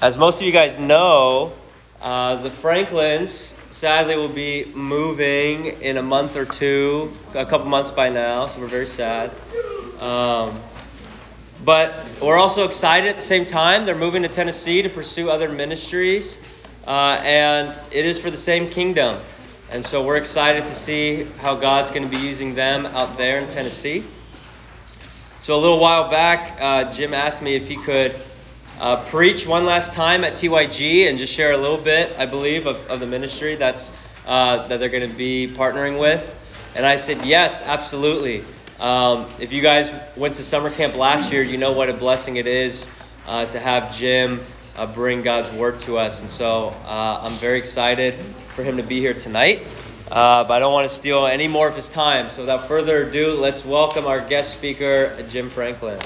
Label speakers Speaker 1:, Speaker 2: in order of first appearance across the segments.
Speaker 1: As most of you guys know, uh, the Franklins sadly will be moving in a month or two, a couple months by now, so we're very sad. Um, but we're also excited at the same time. They're moving to Tennessee to pursue other ministries, uh, and it is for the same kingdom. And so we're excited to see how God's going to be using them out there in Tennessee. So a little while back, uh, Jim asked me if he could uh, preach one last time at TYG and just share a little bit, I believe, of, of the ministry that's uh, that they're going to be partnering with. And I said, yes, absolutely. Um, if you guys went to summer camp last year, you know what a blessing it is uh, to have Jim uh, bring God's word to us. And so uh, I'm very excited for him to be here tonight. Uh, but I don't want to steal any more of his time. So without further ado, let's welcome our guest speaker, Jim Franklin.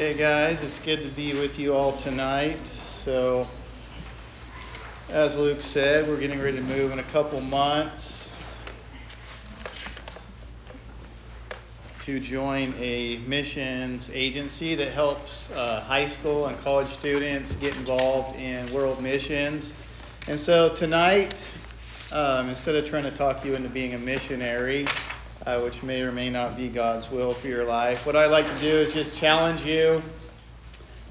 Speaker 2: Okay, guys, it's good to be with you all tonight. So, as Luke said, we're getting ready to move in a couple months to join a missions agency that helps uh, high school and college students get involved in world missions. And so, tonight, um, instead of trying to talk you into being a missionary, uh, which may or may not be God's will for your life. What I'd like to do is just challenge you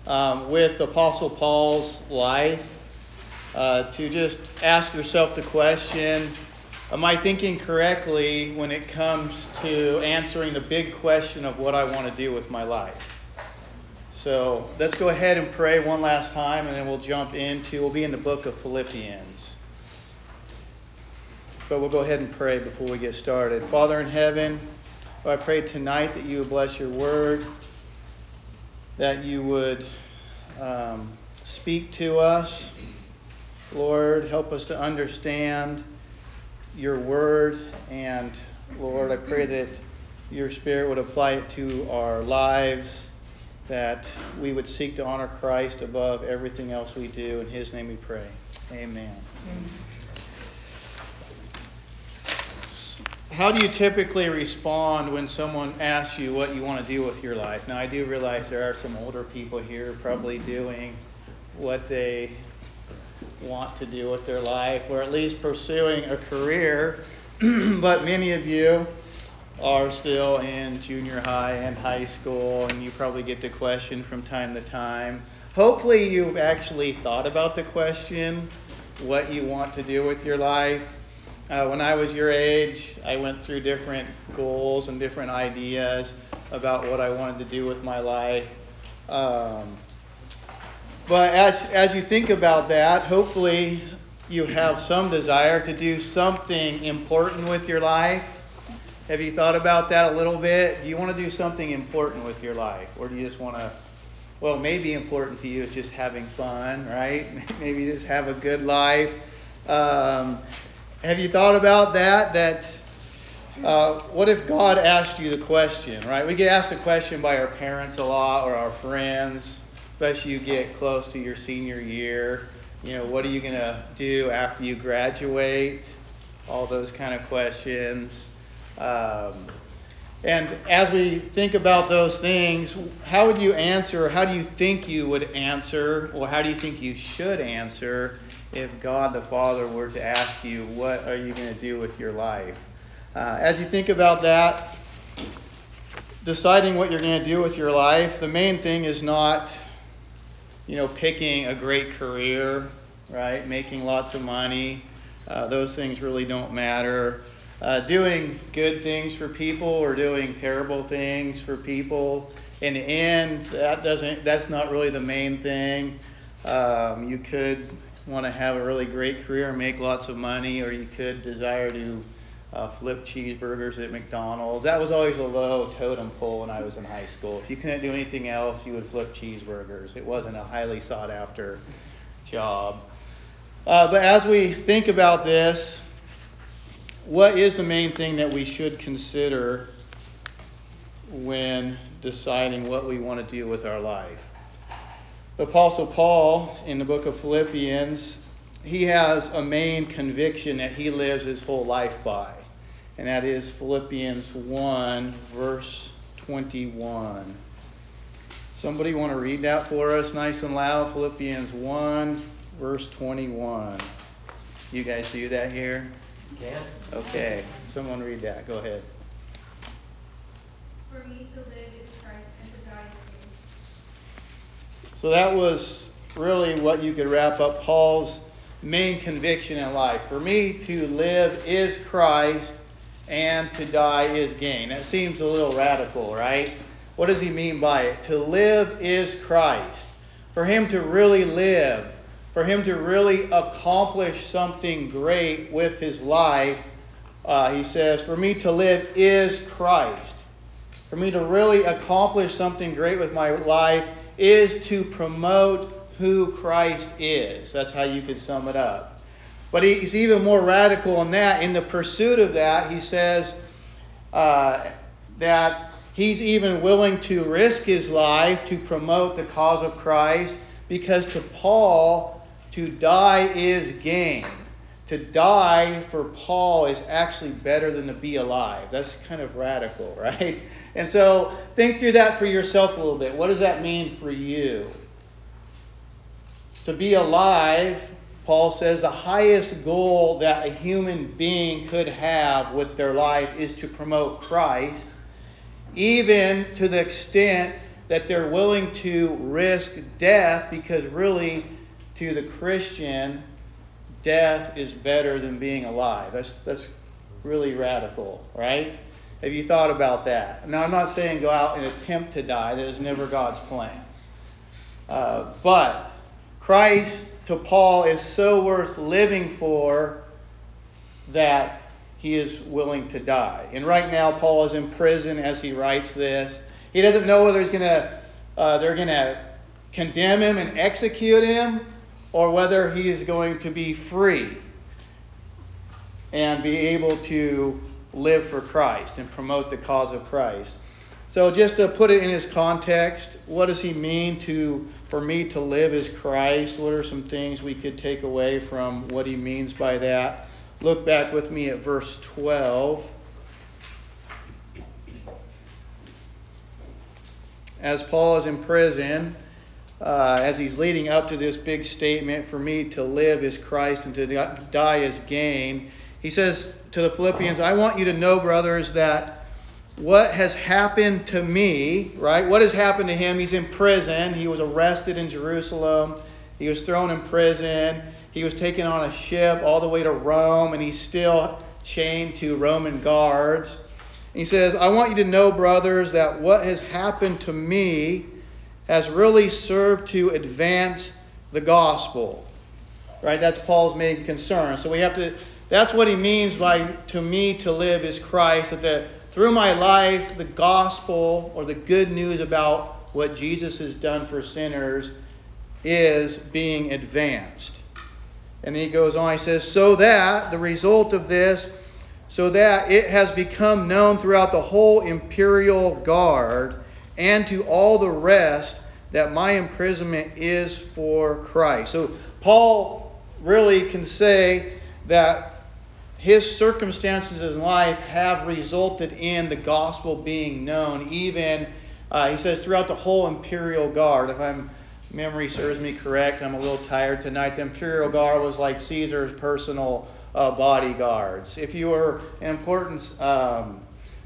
Speaker 2: um, with Apostle Paul's life uh, to just ask yourself the question Am I thinking correctly when it comes to answering the big question of what I want to do with my life? So let's go ahead and pray one last time, and then we'll jump into, we'll be in the book of Philippians. But we'll go ahead and pray before we get started. Father in heaven, I pray tonight that you would bless your word, that you would um, speak to us. Lord, help us to understand your word. And Lord, I pray that your spirit would apply it to our lives, that we would seek to honor Christ above everything else we do. In his name we pray. Amen. Amen. How do you typically respond when someone asks you what you want to do with your life? Now, I do realize there are some older people here probably doing what they want to do with their life, or at least pursuing a career. but many of you are still in junior high and high school, and you probably get the question from time to time. Hopefully, you've actually thought about the question what you want to do with your life. Uh, when I was your age, I went through different goals and different ideas about what I wanted to do with my life. Um, but as, as you think about that, hopefully you have some desire to do something important with your life. Have you thought about that a little bit? Do you want to do something important with your life? Or do you just want to, well, maybe important to you is just having fun, right? maybe just have a good life. Um, have you thought about that? That uh, what if God asked you the question, right? We get asked the question by our parents a lot or our friends, especially you get close to your senior year. You know, what are you going to do after you graduate? All those kind of questions. Um, and as we think about those things, how would you answer? How do you think you would answer, or how do you think you should answer if God the Father were to ask you, What are you going to do with your life? Uh, as you think about that, deciding what you're going to do with your life, the main thing is not, you know, picking a great career, right? Making lots of money. Uh, those things really don't matter. Uh, doing good things for people or doing terrible things for people. In the end, that doesn't. That's not really the main thing. Um, you could want to have a really great career and make lots of money, or you could desire to uh, flip cheeseburgers at McDonald's. That was always a low totem pole when I was in high school. If you couldn't do anything else, you would flip cheeseburgers. It wasn't a highly sought after job. Uh, but as we think about this, what is the main thing that we should consider when deciding what we want to do with our life? The Apostle Paul in the book of Philippians, he has a main conviction that he lives his whole life by. and that is Philippians 1, verse 21. Somebody want to read that for us nice and loud? Philippians 1, verse 21. You guys do that here?
Speaker 1: Can.
Speaker 2: Okay. Someone read that. Go ahead.
Speaker 3: For me to live is Christ and to die is gain.
Speaker 2: So that was really what you could wrap up Paul's main conviction in life. For me to live is Christ and to die is gain. That seems a little radical, right? What does he mean by it? To live is Christ. For him to really live, for him to really accomplish something great with his life, uh, he says, For me to live is Christ. For me to really accomplish something great with my life is to promote who Christ is. That's how you could sum it up. But he's even more radical in that. In the pursuit of that, he says uh, that he's even willing to risk his life to promote the cause of Christ because to Paul, to die is gain. To die for Paul is actually better than to be alive. That's kind of radical, right? And so think through that for yourself a little bit. What does that mean for you? To be alive, Paul says the highest goal that a human being could have with their life is to promote Christ, even to the extent that they're willing to risk death because really to the Christian death is better than being alive. That's that's really radical, right? Have you thought about that? Now, I'm not saying go out and attempt to die. That is never God's plan. Uh, but Christ to Paul is so worth living for that he is willing to die. And right now, Paul is in prison as he writes this. He doesn't know whether he's gonna, uh, they're going to condemn him and execute him, or whether he is going to be free and be able to live for Christ and promote the cause of Christ. So just to put it in his context, what does he mean to for me to live as Christ? What are some things we could take away from what he means by that? Look back with me at verse 12. As Paul is in prison, uh, as he's leading up to this big statement, for me to live is Christ and to die is gain, he says to the Philippians, I want you to know, brothers, that what has happened to me, right? What has happened to him? He's in prison. He was arrested in Jerusalem. He was thrown in prison. He was taken on a ship all the way to Rome, and he's still chained to Roman guards. He says, I want you to know, brothers, that what has happened to me has really served to advance the gospel. Right? That's Paul's main concern. So we have to that's what he means by to me to live is Christ, that the, through my life, the gospel or the good news about what Jesus has done for sinners is being advanced. And he goes on, he says, so that the result of this, so that it has become known throughout the whole imperial guard and to all the rest that my imprisonment is for Christ. So Paul really can say that his circumstances in life have resulted in the gospel being known, even, uh, he says, throughout the whole imperial guard. If I'm memory serves me correct, I'm a little tired tonight. The imperial guard was like Caesar's personal uh, bodyguards. If you were an important um,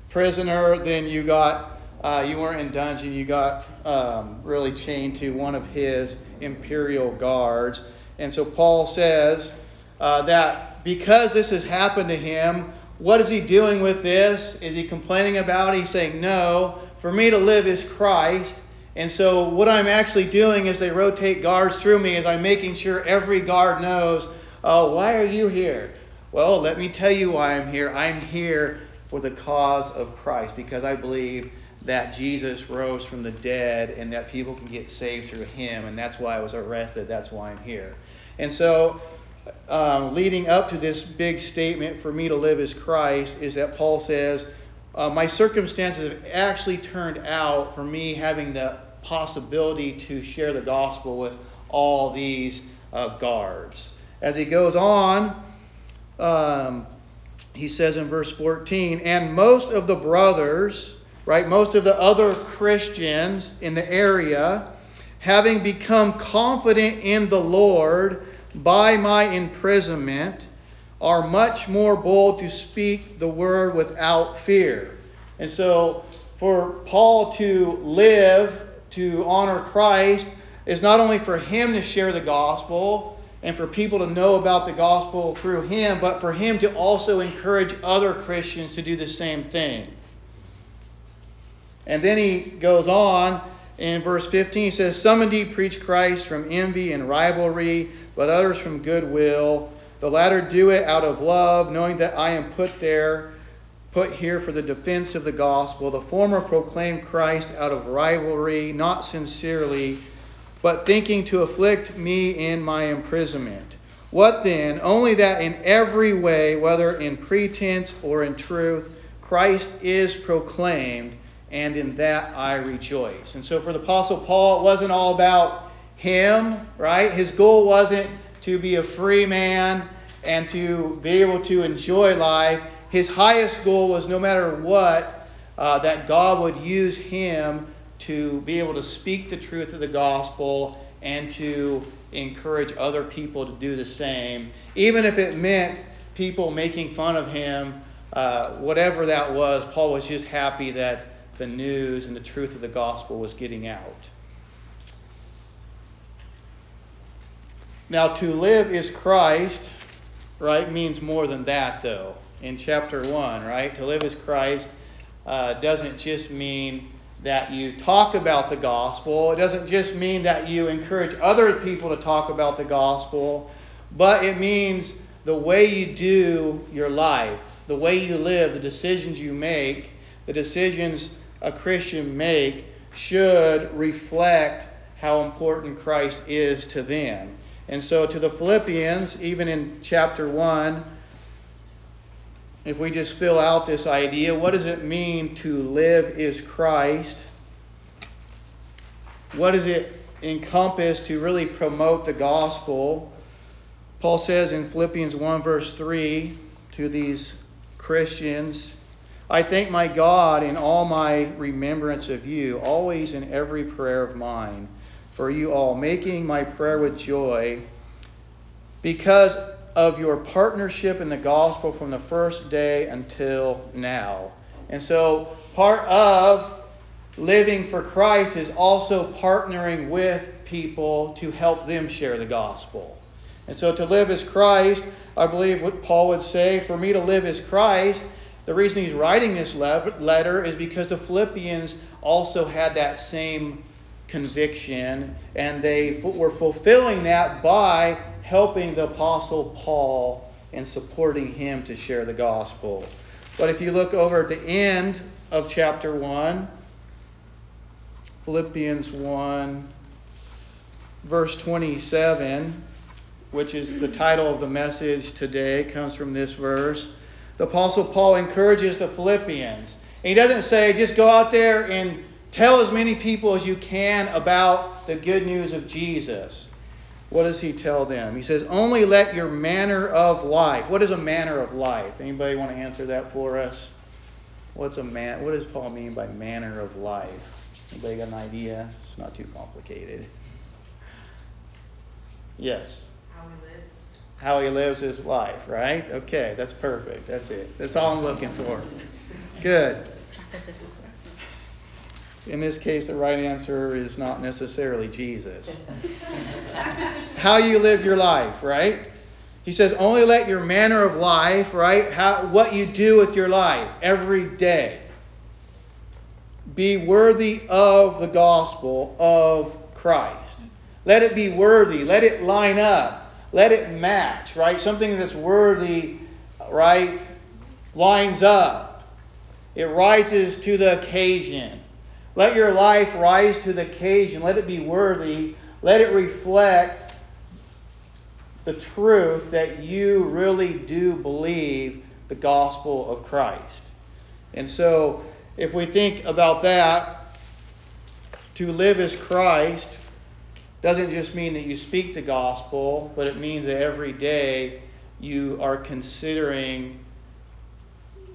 Speaker 2: prisoner, then you got uh, you weren't in dungeon. You got um, really chained to one of his imperial guards. And so Paul says uh, that because this has happened to him, what is he doing with this? Is he complaining about it? He's saying, No, for me to live is Christ. And so what I'm actually doing is they rotate guards through me as I'm making sure every guard knows, oh, why are you here? Well, let me tell you why I'm here. I'm here for the cause of Christ because I believe that Jesus rose from the dead and that people can get saved through him. And that's why I was arrested. That's why I'm here. And so um, leading up to this big statement, for me to live as Christ, is that Paul says, uh, My circumstances have actually turned out for me having the possibility to share the gospel with all these uh, guards. As he goes on, um, he says in verse 14, and most of the brothers, right, most of the other Christians in the area, having become confident in the Lord by my imprisonment, are much more bold to speak the word without fear. And so, for Paul to live to honor Christ is not only for him to share the gospel and for people to know about the gospel through him, but for him to also encourage other Christians to do the same thing. And then he goes on in verse 15, he says, Some indeed preach Christ from envy and rivalry, but others from goodwill. The latter do it out of love, knowing that I am put there, put here for the defense of the gospel. The former proclaim Christ out of rivalry, not sincerely, but thinking to afflict me in my imprisonment. What then? Only that in every way, whether in pretense or in truth, Christ is proclaimed, and in that I rejoice. And so for the Apostle Paul, it wasn't all about him, right? His goal wasn't to be a free man and to be able to enjoy life. His highest goal was no matter what, uh, that God would use him to be able to speak the truth of the gospel and to encourage other people to do the same, even if it meant people making fun of him, uh, whatever that was. Paul was just happy that the news and the truth of the gospel was getting out. Now, to live is Christ, right, means more than that, though. In chapter 1, right? To live is Christ uh, doesn't just mean that you talk about the gospel. It doesn't just mean that you encourage other people to talk about the gospel, but it means the way you do your life, the way you live, the decisions you make, the decisions a Christian make should reflect how important Christ is to them. And so to the Philippians, even in chapter 1, if we just fill out this idea, what does it mean to live is Christ? What does it encompass to really promote the gospel? Paul says in Philippians 1, verse 3, to these Christians, I thank my God in all my remembrance of you, always in every prayer of mine, for you all, making my prayer with joy, because of your partnership in the gospel from the first day until now. And so, part of living for Christ is also partnering with people to help them share the gospel. And so, to live as Christ, I believe what Paul would say for me to live as Christ, the reason he's writing this letter is because the Philippians also had that same conviction, and they were fulfilling that by helping the Apostle Paul and supporting him to share the gospel. But if you look over at the end of chapter 1, Philippians 1, verse 27, which is the title of the message today, comes from this verse. The Apostle Paul encourages the Philippians. He doesn't say, just go out there and tell as many people as you can about the good news of Jesus what does he tell them? He says, "Only let your manner of life." What is a manner of life? Anybody want to answer that for us? What's a man? What does Paul mean by manner of life? Anybody got an idea? It's not too complicated. Yes.
Speaker 4: How he lives.
Speaker 2: How he lives his life, right? Okay, that's perfect. That's it. That's all I'm looking for. Good. In this case, the right answer is not necessarily Jesus. How you live your life, right? He says, only let your manner of life, right? How, what you do with your life every day be worthy of the gospel of Christ. Let it be worthy. Let it line up. Let it match, right? Something that's worthy, right, lines up. It rises to the occasion. Let your life rise to the occasion. Let it be worthy. Let it reflect the truth that you really do believe the gospel of Christ. And so, if we think about that, to live as Christ doesn't just mean that you speak the gospel, but it means that every day you are considering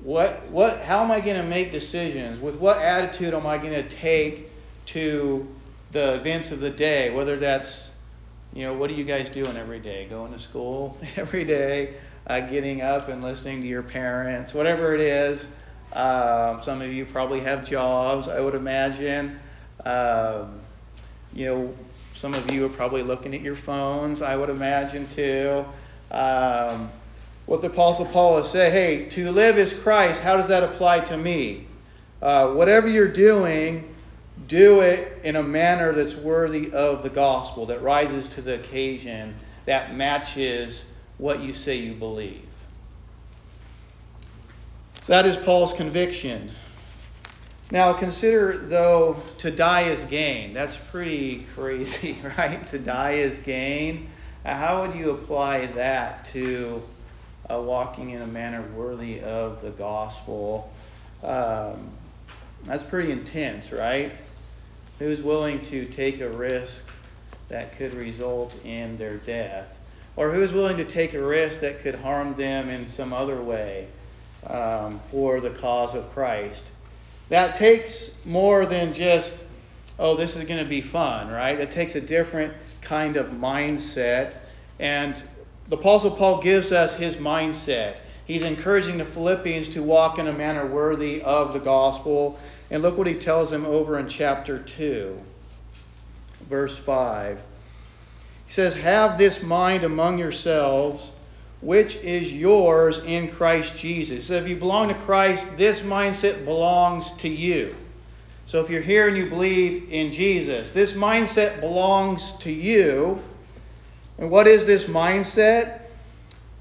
Speaker 2: what, what, how am I going to make decisions? With what attitude am I going to take to the events of the day? Whether that's, you know, what are you guys doing every day? Going to school every day, uh, getting up and listening to your parents, whatever it is. Um, some of you probably have jobs, I would imagine. Um, you know, some of you are probably looking at your phones, I would imagine too. Um, what the Apostle Paul is saying, hey, to live is Christ. How does that apply to me? Uh, whatever you're doing, do it in a manner that's worthy of the gospel, that rises to the occasion, that matches what you say you believe. That is Paul's conviction. Now consider, though, to die is gain. That's pretty crazy, right? To die is gain. How would you apply that to uh, walking in a manner worthy of the gospel? Um, that's pretty intense, right? Who's willing to take a risk that could result in their death? Or who's willing to take a risk that could harm them in some other way um, for the cause of Christ? That takes more than just, oh, this is going to be fun, right? It takes a different kind of mindset. And the Apostle Paul gives us his mindset. He's encouraging the Philippians to walk in a manner worthy of the gospel. And look what he tells them over in chapter 2, verse 5. He says, Have this mind among yourselves, which is yours in Christ Jesus. So if you belong to Christ, this mindset belongs to you. So if you're here and you believe in Jesus, this mindset belongs to you. And what is this mindset?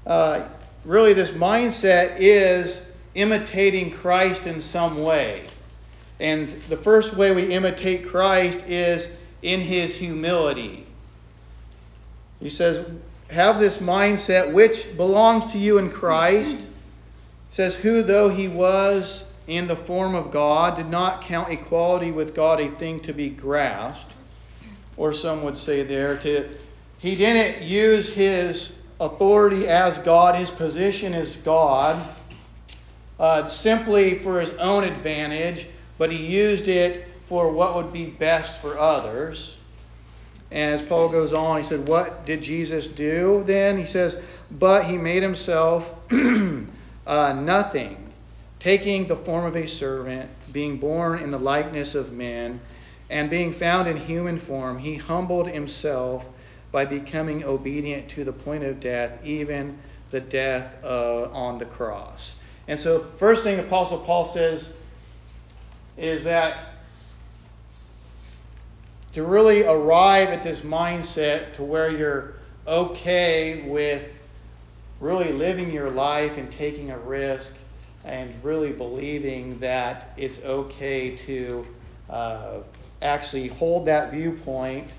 Speaker 2: Uh, really, this mindset is imitating Christ in some way. And the first way we imitate Christ is in his humility. He says, Have this mindset which belongs to you in Christ. He says, Who, though he was in the form of God, did not count equality with God a thing to be grasped. Or some would say there, to he didn't use his authority as God, his position as God, uh, simply for his own advantage, but he used it for what would be best for others. And as Paul goes on, he said, What did Jesus do then? He says, But he made himself uh, nothing, taking the form of a servant, being born in the likeness of men, and being found in human form, he humbled himself by becoming obedient to the point of death, even the death uh, on the cross. And so, first thing Apostle Paul says is that to really arrive at this mindset to where you're okay with really living your life and taking a risk and really believing that it's okay to uh, actually hold that viewpoint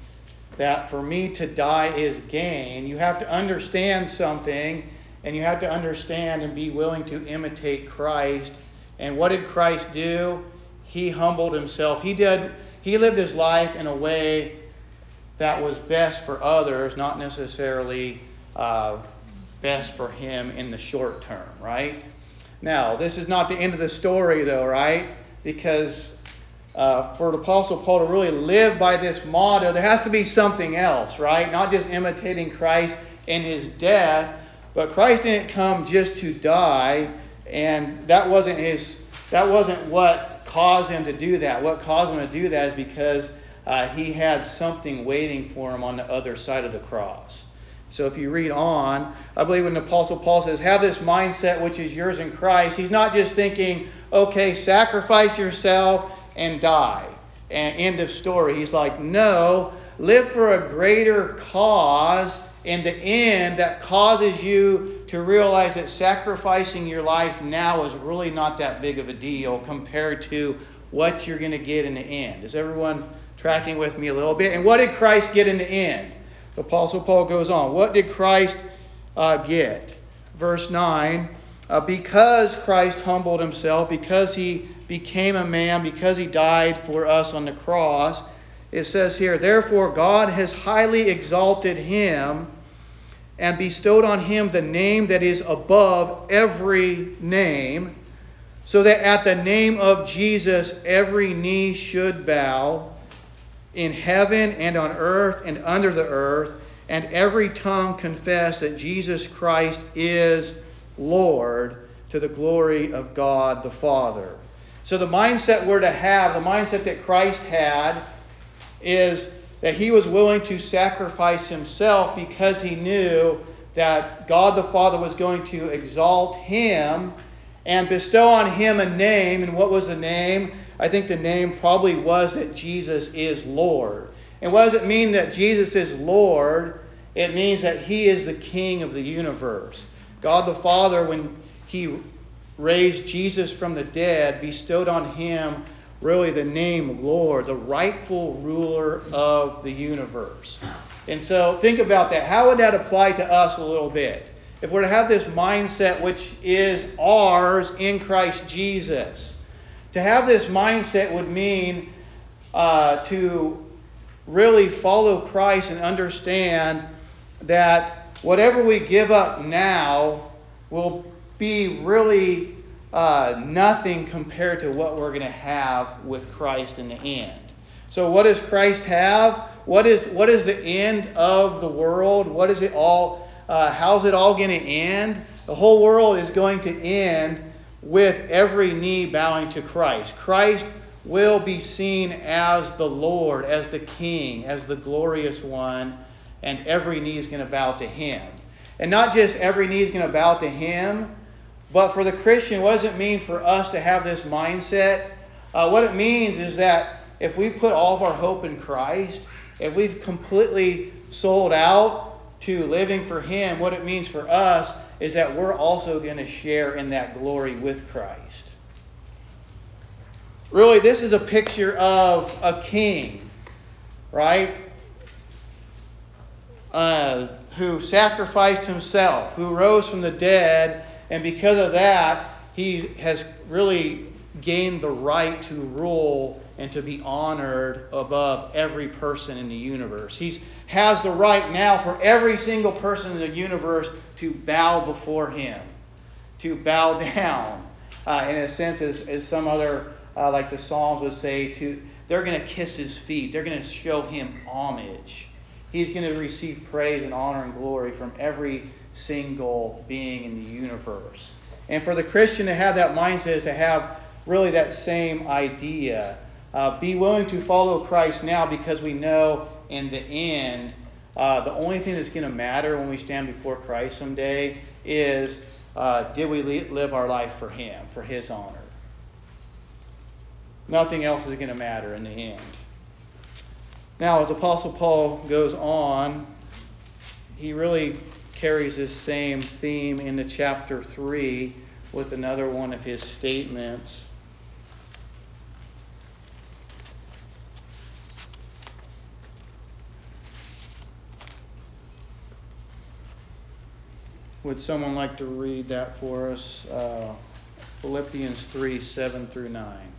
Speaker 2: that for me to die is gain, you have to understand something and you have to understand and be willing to imitate Christ. And what did Christ do? He humbled himself. He did he lived his life in a way that was best for others, not necessarily uh, best for him in the short term, right? Now, this is not the end of the story, though, right? Because uh, for the Apostle Paul to really live by this motto, there has to be something else, right? Not just imitating Christ in his death, but Christ didn't come just to die, and that wasn't his. That wasn't what caused him to do that. What caused him to do that is because uh, he had something waiting for him on the other side of the cross. So if you read on, I believe when the Apostle Paul says, have this mindset which is yours in Christ, he's not just thinking, okay, sacrifice yourself and die. And end of story. He's like, no, live for a greater cause in the end that causes you to realize that sacrificing your life now is really not that big of a deal compared to what you're going to get in the end. Is everyone tracking with me a little bit? And what did Christ get in the end? The Apostle Paul goes on. What did Christ uh, get? Verse 9 uh, Because Christ humbled himself, because he became a man because he died for us on the cross. It says here, Therefore God has highly exalted him and bestowed on him the name that is above every name, so that at the name of Jesus every knee should bow in heaven and on earth and under the earth, and every tongue confess that Jesus Christ is Lord to the glory of God the Father. So the mindset we're to have, the mindset that Christ had, is that he was willing to sacrifice himself because he knew that God the Father was going to exalt him and bestow on him a name. And what was the name? I think the name probably was that Jesus is Lord. And what does it mean that Jesus is Lord? It means that he is the king of the universe. God the Father, when he raised Jesus from the dead, bestowed on him really the name Lord, the rightful ruler of the universe. And so think about that. How would that apply to us a little bit? If we're to have this mindset which is ours in Christ Jesus, to have this mindset would mean uh, to really follow Christ and understand that whatever we give up now will be really uh, nothing compared to what we're going to have with Christ in the end. So, what does Christ have? What is what is the end of the world? What is it all? Uh, how's it all going to end? The whole world is going to end with every knee bowing to Christ. Christ will be seen as the Lord, as the King, as the glorious one, and every knee is going to bow to Him. And not just every knee is going to bow to Him, but for the Christian, what does it mean for us to have this mindset? Uh, what it means is that if we put all of our hope in Christ, if we've completely sold out to living for Him, what it means for us is that we're also going to share in that glory with Christ. Really, this is a picture of a king, right? Uh, who sacrificed himself, who rose from the dead, and because of that, he has really gained the right to rule and to be honored above every person in the universe. He has the right now for every single person in the universe to bow before him, to bow down. Uh, in a sense, as, as some other, uh, like the Psalms would say, to they're going to kiss his feet. They're going to show him homage. He's going to receive praise and honor and glory from every single being in the universe. And for the Christian to have that mindset is to have really that same idea. Uh, be willing to follow Christ now because we know in the end, uh, the only thing that's going to matter when we stand before Christ someday is uh, did we live our life for Him, for His honor? Nothing else is going to matter in the end. Now, as Apostle Paul goes on, he really carries this same theme into chapter 3 with another one of his statements. Would someone like to read that for us? Uh, Philippians 3 7 through 9.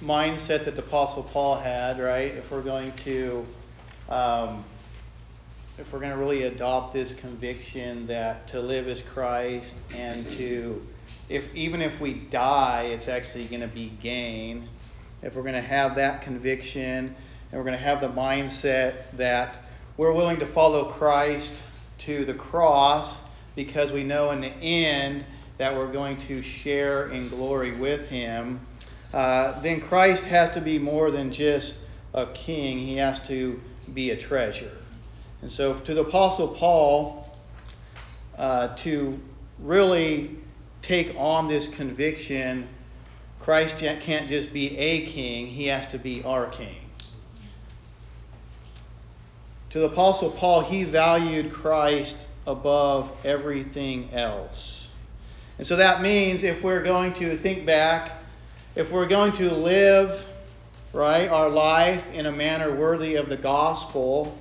Speaker 2: mindset that the Apostle Paul had, right? If we're going to, um, if we're going to really adopt this conviction that to live is Christ and to, if even if we die, it's actually going to be gain. If we're going to have that conviction and we're going to have the mindset that we're willing to follow Christ to the cross because we know in the end that we're going to share in glory with Him uh, then Christ has to be more than just a king, he has to be a treasure. And so, to the Apostle Paul, uh, to really take on this conviction, Christ can't just be a king, he has to be our king. to the Apostle Paul, he valued Christ above everything else. And so that means if we're going to think back, if we're going to live, right, our life in a manner worthy of the gospel,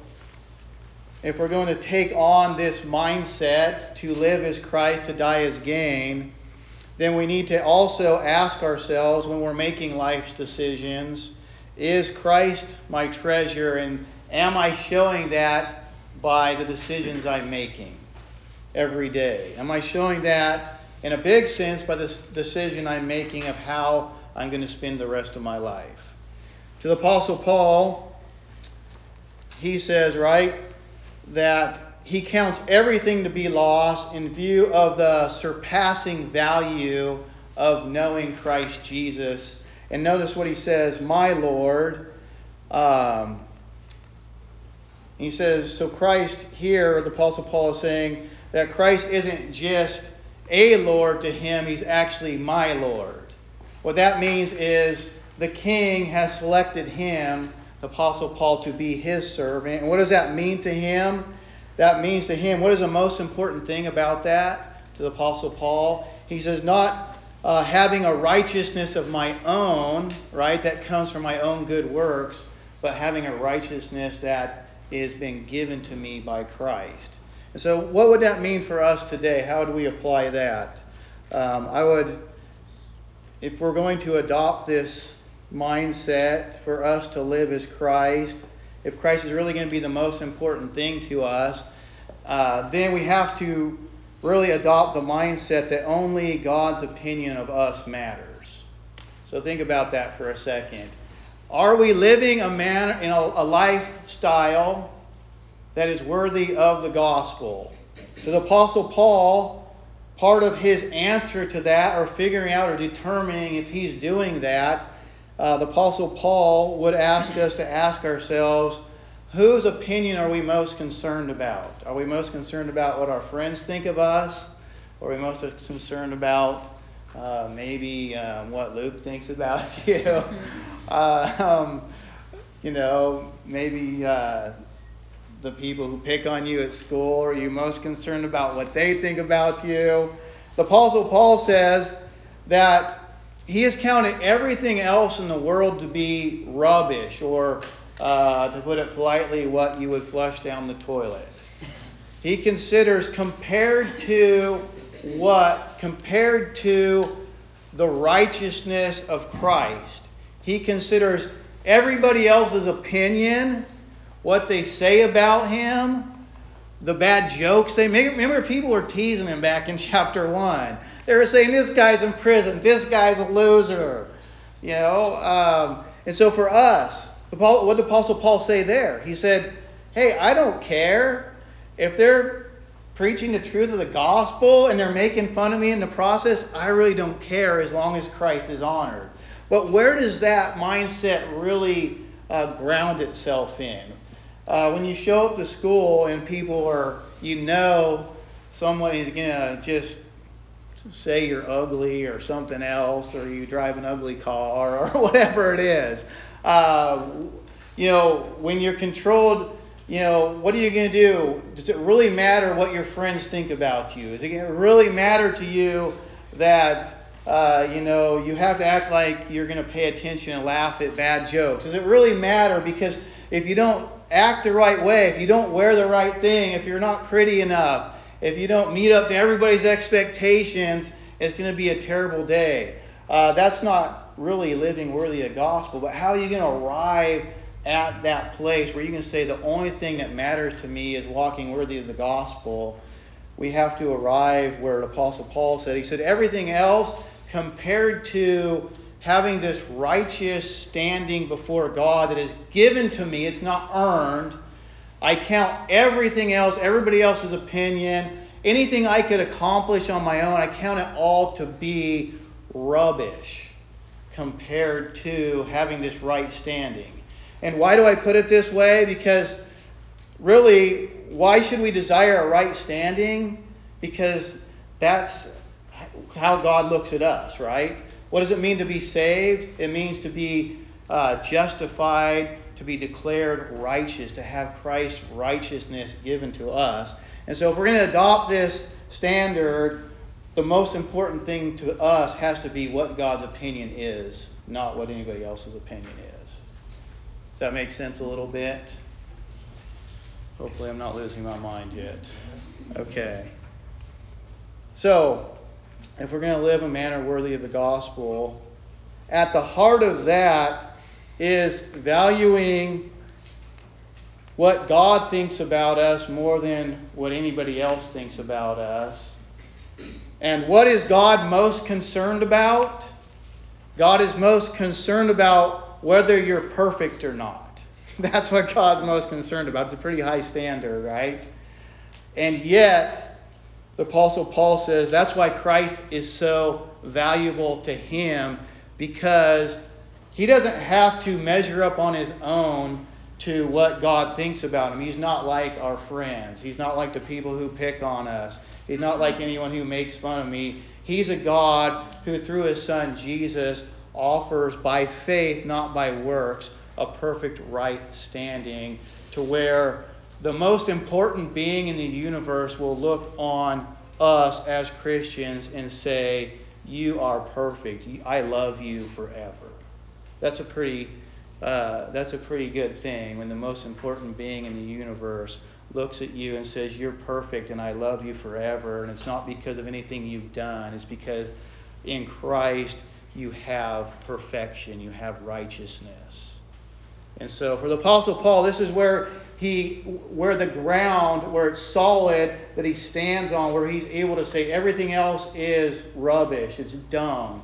Speaker 2: if we're going to take on this mindset to live as Christ, to die as gain, then we need to also ask ourselves when we're making life's decisions is Christ my treasure and am I showing that by the decisions I'm making every day? Am I showing that in a big sense by the decision I'm making of how I'm going to spend the rest of my life? To the Apostle Paul, he says, right, that he counts everything to be lost in view of the surpassing value of knowing Christ Jesus. And notice what he says, my Lord. Um, he says, so Christ here, the Apostle Paul is saying that Christ isn't just a Lord to him, he's actually my Lord. What that means is the king has selected him, the Apostle Paul, to be his servant. And what does that mean to him? that means to him. What is the most important thing about that to the Apostle Paul? He says, not uh, having a righteousness of my own, right, that comes from my own good works, but having a righteousness that is being given to me by Christ. And so, what would that mean for us today? How do we apply that? Um, I would, if we're going to adopt this mindset for us to live as Christ, if Christ is really going to be the most important thing to us, uh, then we have to really adopt the mindset that only God's opinion of us matters. So think about that for a second. Are we living a man in a, a lifestyle that is worthy of the gospel? The Apostle Paul, part of his answer to that, or figuring out or determining if he's doing that, uh, the Apostle Paul would ask us to ask ourselves, whose opinion are we most concerned about? Are we most concerned about what our friends think of us? Or are we most concerned about uh, maybe um, what Luke thinks about you? uh, um, you know, maybe uh, the people who pick on you at school. Are you most concerned about what they think about you? The Apostle Paul says that he has counted everything else in the world to be rubbish, or uh, to put it politely, what you would flush down the toilet. He considers compared to what? Compared to the righteousness of Christ. He considers everybody else's opinion, what they say about him, the bad jokes they make. Remember, people were teasing him back in chapter 1. They were saying, this guy's in prison, this guy's a loser. You know? Um, and so for us, what did Apostle Paul say there? He said, hey, I don't care if they're preaching the truth of the gospel and they're making fun of me in the process. I really don't care as long as Christ is honored. But where does that mindset really uh, ground itself in? Uh, when you show up to school and people are, you know, going to just say you're ugly or something else, or you drive an ugly car or whatever it is. Uh, you know, when you're controlled, you know, what are you going to do? Does it really matter what your friends think about you? Is it going to really matter to you that, uh, you know, you have to act like you're going to pay attention and laugh at bad jokes? Does it really matter? Because if you don't act the right way, if you don't wear the right thing, if you're not pretty enough, if you don't meet up to everybody's expectations, it's going to be a terrible day. Uh, that's not really living worthy of gospel, but how are you going to arrive at that place where you can say the only thing that matters to me is walking worthy of the gospel? We have to arrive where Apostle Paul said. He said, everything else compared to having this righteous standing before God that is given to me, it's not earned I count everything else, everybody else's opinion, anything I could accomplish on my own, I count it all to be rubbish compared to having this right standing. And why do I put it this way? Because really, why should we desire a right standing? Because that's how God looks at us, right? What does it mean to be saved? It means to be uh, justified to be declared righteous, to have Christ's righteousness given to us. And so, if we're going to adopt this standard, the most important thing to us has to be what God's opinion is, not what anybody else's opinion is. Does that make sense a little bit? Hopefully, I'm not losing my mind yet. Okay. So, if we're going to live a manner worthy of the gospel, at the heart of that is valuing what God thinks about us more than what anybody else thinks about us. And what is God most concerned about? God is most concerned about whether you're perfect or not. That's what God's most concerned about. It's a pretty high standard, right? And yet, the Apostle Paul says that's why Christ is so valuable to him because he doesn't have to measure up on his own to what God thinks about him. He's not like our friends. He's not like the people who pick on us. He's not like anyone who makes fun of me. He's a God who, through his son Jesus, offers by faith, not by works, a perfect right standing to where the most important being in the universe will look on us as Christians and say, You are perfect. I love you forever. That's a pretty uh, that's a pretty good thing when the most important being in the universe looks at you and says, You're perfect and I love you forever. And it's not because of anything you've done, it's because in Christ you have perfection, you have righteousness. And so for the Apostle Paul, this is where he where the ground, where it's solid that he stands on, where he's able to say everything else is rubbish, it's dumb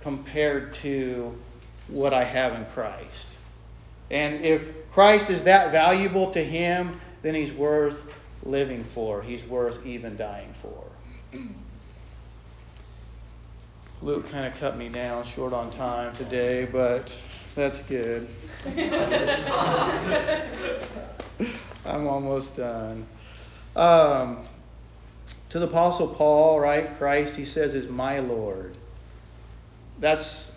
Speaker 2: compared to what I have in Christ. And if Christ is that valuable to him, then he's worth living for. He's worth even dying for. Luke kind of cut me down short on time today, but that's good. I'm almost done. Um, to the Apostle Paul, right? Christ, he says, is my Lord. That's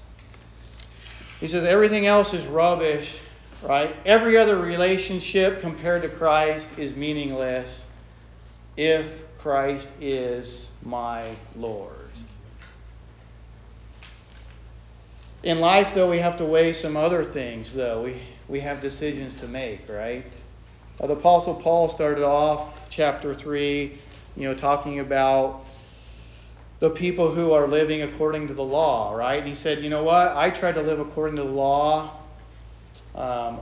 Speaker 2: he says everything else is rubbish, right? Every other relationship compared to Christ is meaningless if Christ is my Lord. In life, though, we have to weigh some other things, though. We, we have decisions to make, right? Uh, the Apostle Paul started off chapter 3, you know, talking about the people who are living according to the law, right? And he said, you know what? I tried to live according to the law. Um,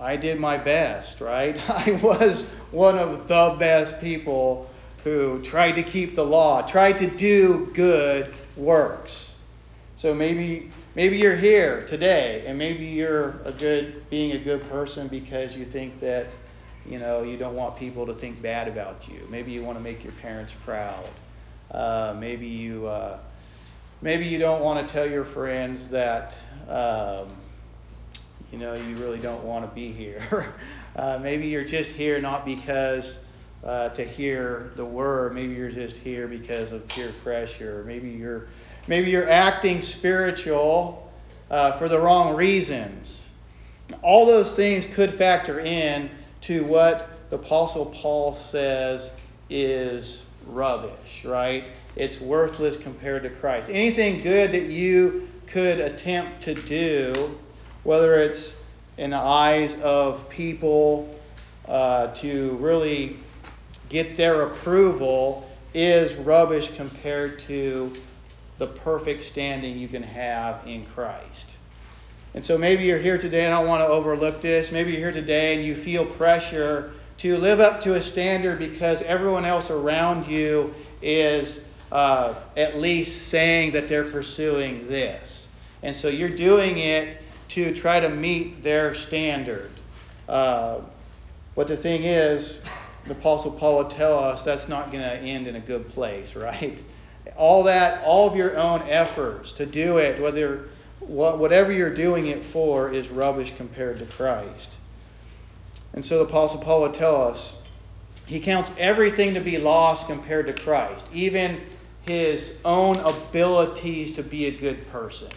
Speaker 2: I did my best, right? I was one of the best people who tried to keep the law, tried to do good works. So maybe maybe you're here today and maybe you're a good being a good person because you think that you know you don't want people to think bad about you. Maybe you want to make your parents proud. Uh, maybe you uh, maybe you don't want to tell your friends that um, you know you really don't want to be here. uh, maybe you're just here not because uh, to hear the word. Maybe you're just here because of peer pressure. Maybe you're maybe you're acting spiritual uh, for the wrong reasons. All those things could factor in to what the Apostle Paul says is rubbish, right? It's worthless compared to Christ. Anything good that you could attempt to do, whether it's in the eyes of people uh, to really get their approval, is rubbish compared to the perfect standing you can have in Christ. And so maybe you're here today, and I don't want to overlook this. Maybe you're here today and you feel pressure to live up to a standard because everyone else around you is uh, at least saying that they're pursuing this. And so you're doing it to try to meet their standard. Uh, but the thing is, the Apostle Paul would tell us that's not going to end in a good place, right? All that, all of your own efforts to do it, whether whatever you're doing it for, is rubbish compared to Christ. And so the Apostle Paul would tell us he counts everything to be lost compared to Christ, even his own abilities to be a good person.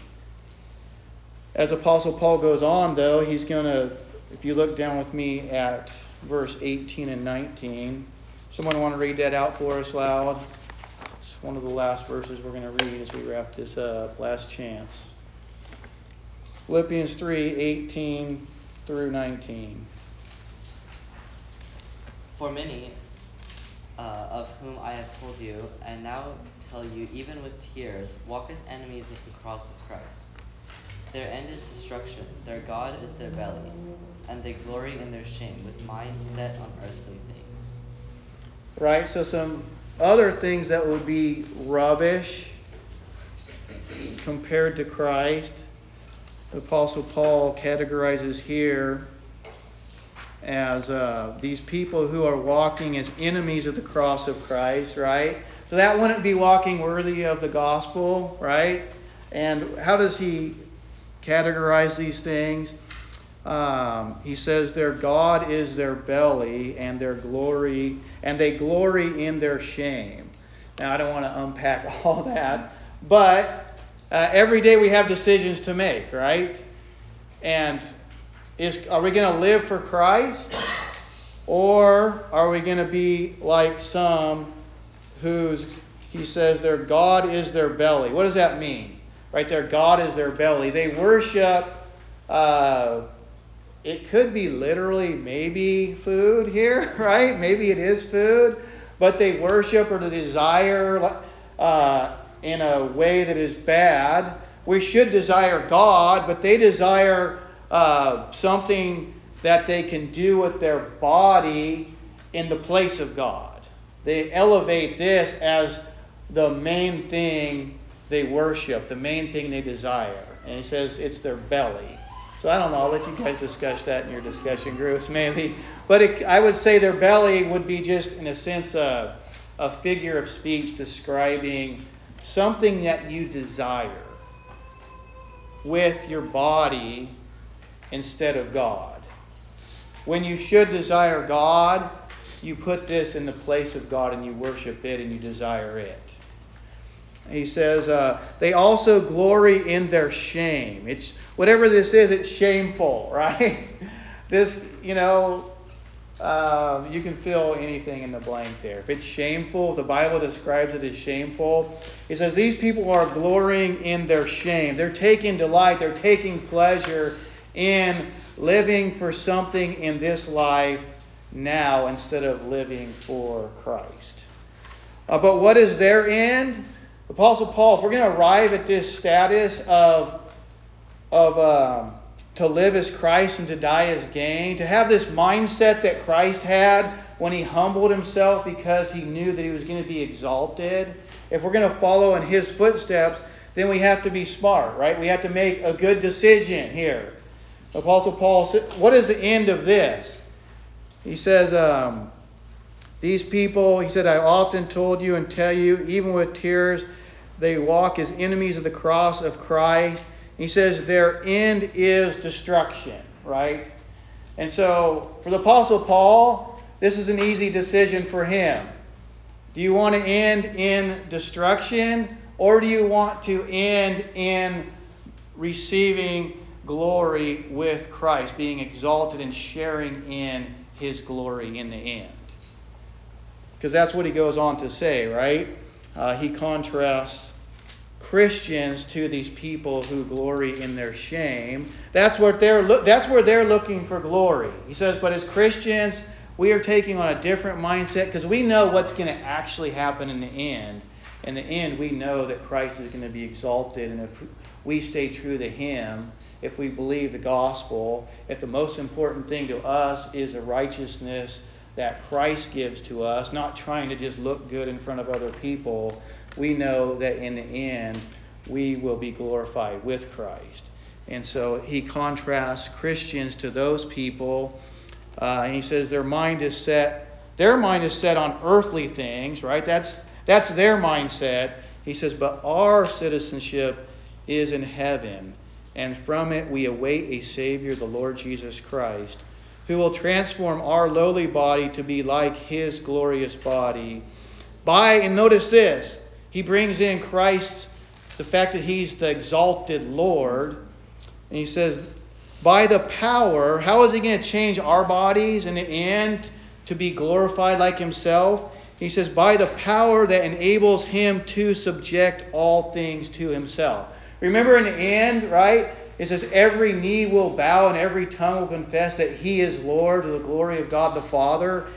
Speaker 2: as Apostle Paul goes on, though, he's going to, if you look down with me at verse 18 and 19, someone want to read that out for us loud? One of the last verses we're going to read as we wrap this up. Last chance. Philippians 3 18 through 19.
Speaker 5: For many uh, of whom I have told you, and now tell you even with tears, walk as enemies of the cross of Christ. Their end is destruction, their God is their belly, and they glory in their shame, with minds set on earthly things.
Speaker 2: Right? So, some other things that would be rubbish compared to Christ, the Apostle Paul categorizes here as uh, these people who are walking as enemies of the cross of Christ, right? So that wouldn't be walking worthy of the gospel, right? And how does he categorize these things? Um, he says their God is their belly and their glory, and they glory in their shame. Now, I don't want to unpack all that, but uh, every day we have decisions to make, right? And is are we going to live for Christ, or are we going to be like some whose he says their God is their belly? What does that mean? Right, their God is their belly. They worship. Uh, it could be literally maybe food here, right? Maybe it is food, but they worship or they desire uh, in a way that is bad. We should desire God, but they desire uh, something that they can do with their body in the place of God. They elevate this as the main thing they worship, the main thing they desire. And he says it's their belly. So I don't know. I'll let you guys discuss that in your discussion groups, maybe. But it, I would say their belly would be just, in a sense, a, a figure of speech describing something that you desire with your body instead of God. When you should desire God, you put this in the place of God and you worship it and you desire it. He says, uh, they also glory in their shame. It's whatever this is, it's shameful, right? this, you know, uh, you can fill anything in the blank there. If it's shameful, if the Bible describes it as shameful, it says these people are glorying in their shame. They're taking delight, they're taking pleasure in living for something in this life now instead of living for Christ. Uh, but what is their end? Apostle Paul, if we're going to arrive at this status of, of um, to live as Christ and to die as gain, to have this mindset that Christ had when he humbled himself because he knew that he was going to be exalted, if we're going to follow in his footsteps, then we have to be smart, right? We have to make a good decision here. Apostle Paul said, What is the end of this? He says, um, These people, he said, I often told you and tell you, even with tears, they walk as enemies of the cross of Christ. He says their end is destruction, right? And so for the Apostle Paul, this is an easy decision for him. Do you want to end in destruction or do you want to end in receiving glory with Christ, being exalted and sharing in his glory in the end? Because that's what he goes on to say, right? Uh, he contrasts Christians to these people who glory in their shame. That's they're that's where they're looking for glory. He says, but as Christians, we are taking on a different mindset because we know what's going to actually happen in the end. In the end, we know that Christ is going to be exalted, and if we stay true to Him, if we believe the gospel, if the most important thing to us is the righteousness that Christ gives to us, not trying to just look good in front of other people, we know that in the end we will be glorified with Christ. And so he contrasts Christians to those people. Uh, and he says their mind is set, their mind is set on earthly things, right? That's that's their mindset. He says, but our citizenship is in heaven, and from it we await a Savior, the Lord Jesus Christ, who will transform our lowly body to be like his glorious body. By, and notice this, he brings in Christ, the fact that he's the exalted Lord, And he says, by the power, how is he going to change our bodies in the end to be glorified like himself? He says, by the power that enables him to subject all things to himself. Remember in the end, right? It says, every knee will bow and every tongue will confess that he is Lord to the glory of God the Father.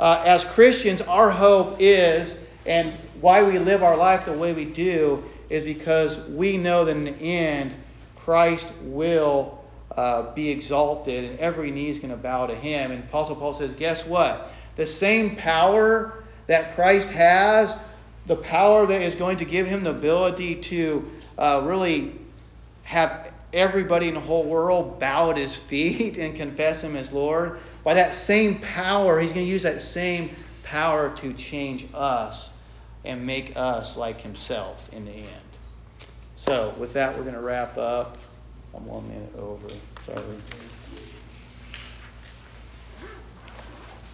Speaker 2: Uh, as Christians, our hope is, and why we live our life the way we do, is because we know that in the end, Christ will uh, be exalted and every knee is going to bow to him. And Apostle Paul says, guess what? The same power that Christ has, the power that is going to give him the ability to uh, really have everybody in the whole world bow at his feet and confess him as Lord, by that same power, he's going to use that same power to change us and make us like himself in the end. So, with that, we're going to wrap up. I'm one minute over. Sorry.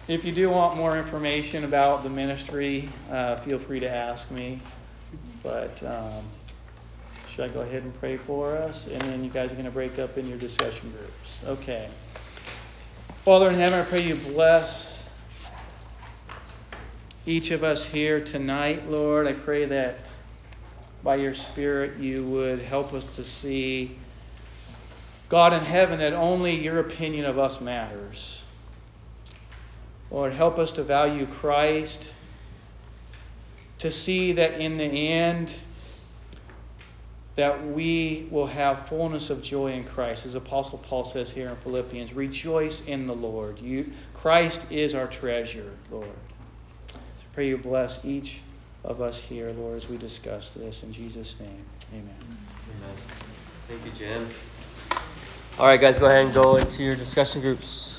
Speaker 2: If you do want more information about the ministry, uh, feel free to ask me. But um, should I go ahead and pray for us? And then you guys are going to break up in your discussion groups. Okay. Father in heaven, I pray you bless each of us here tonight, Lord. I pray that by your Spirit you would help us to see, God in heaven, that only your opinion of us matters. Lord, help us to value Christ, to see that in the end, that we will have fullness of joy in Christ. As Apostle Paul says here in Philippians, rejoice in the Lord. You, Christ is our treasure, Lord. Pray you bless each of us here, Lord, as we discuss this. In Jesus' name, amen.
Speaker 1: Amen. Thank you, Jim. All right, guys, go ahead and go into your discussion groups.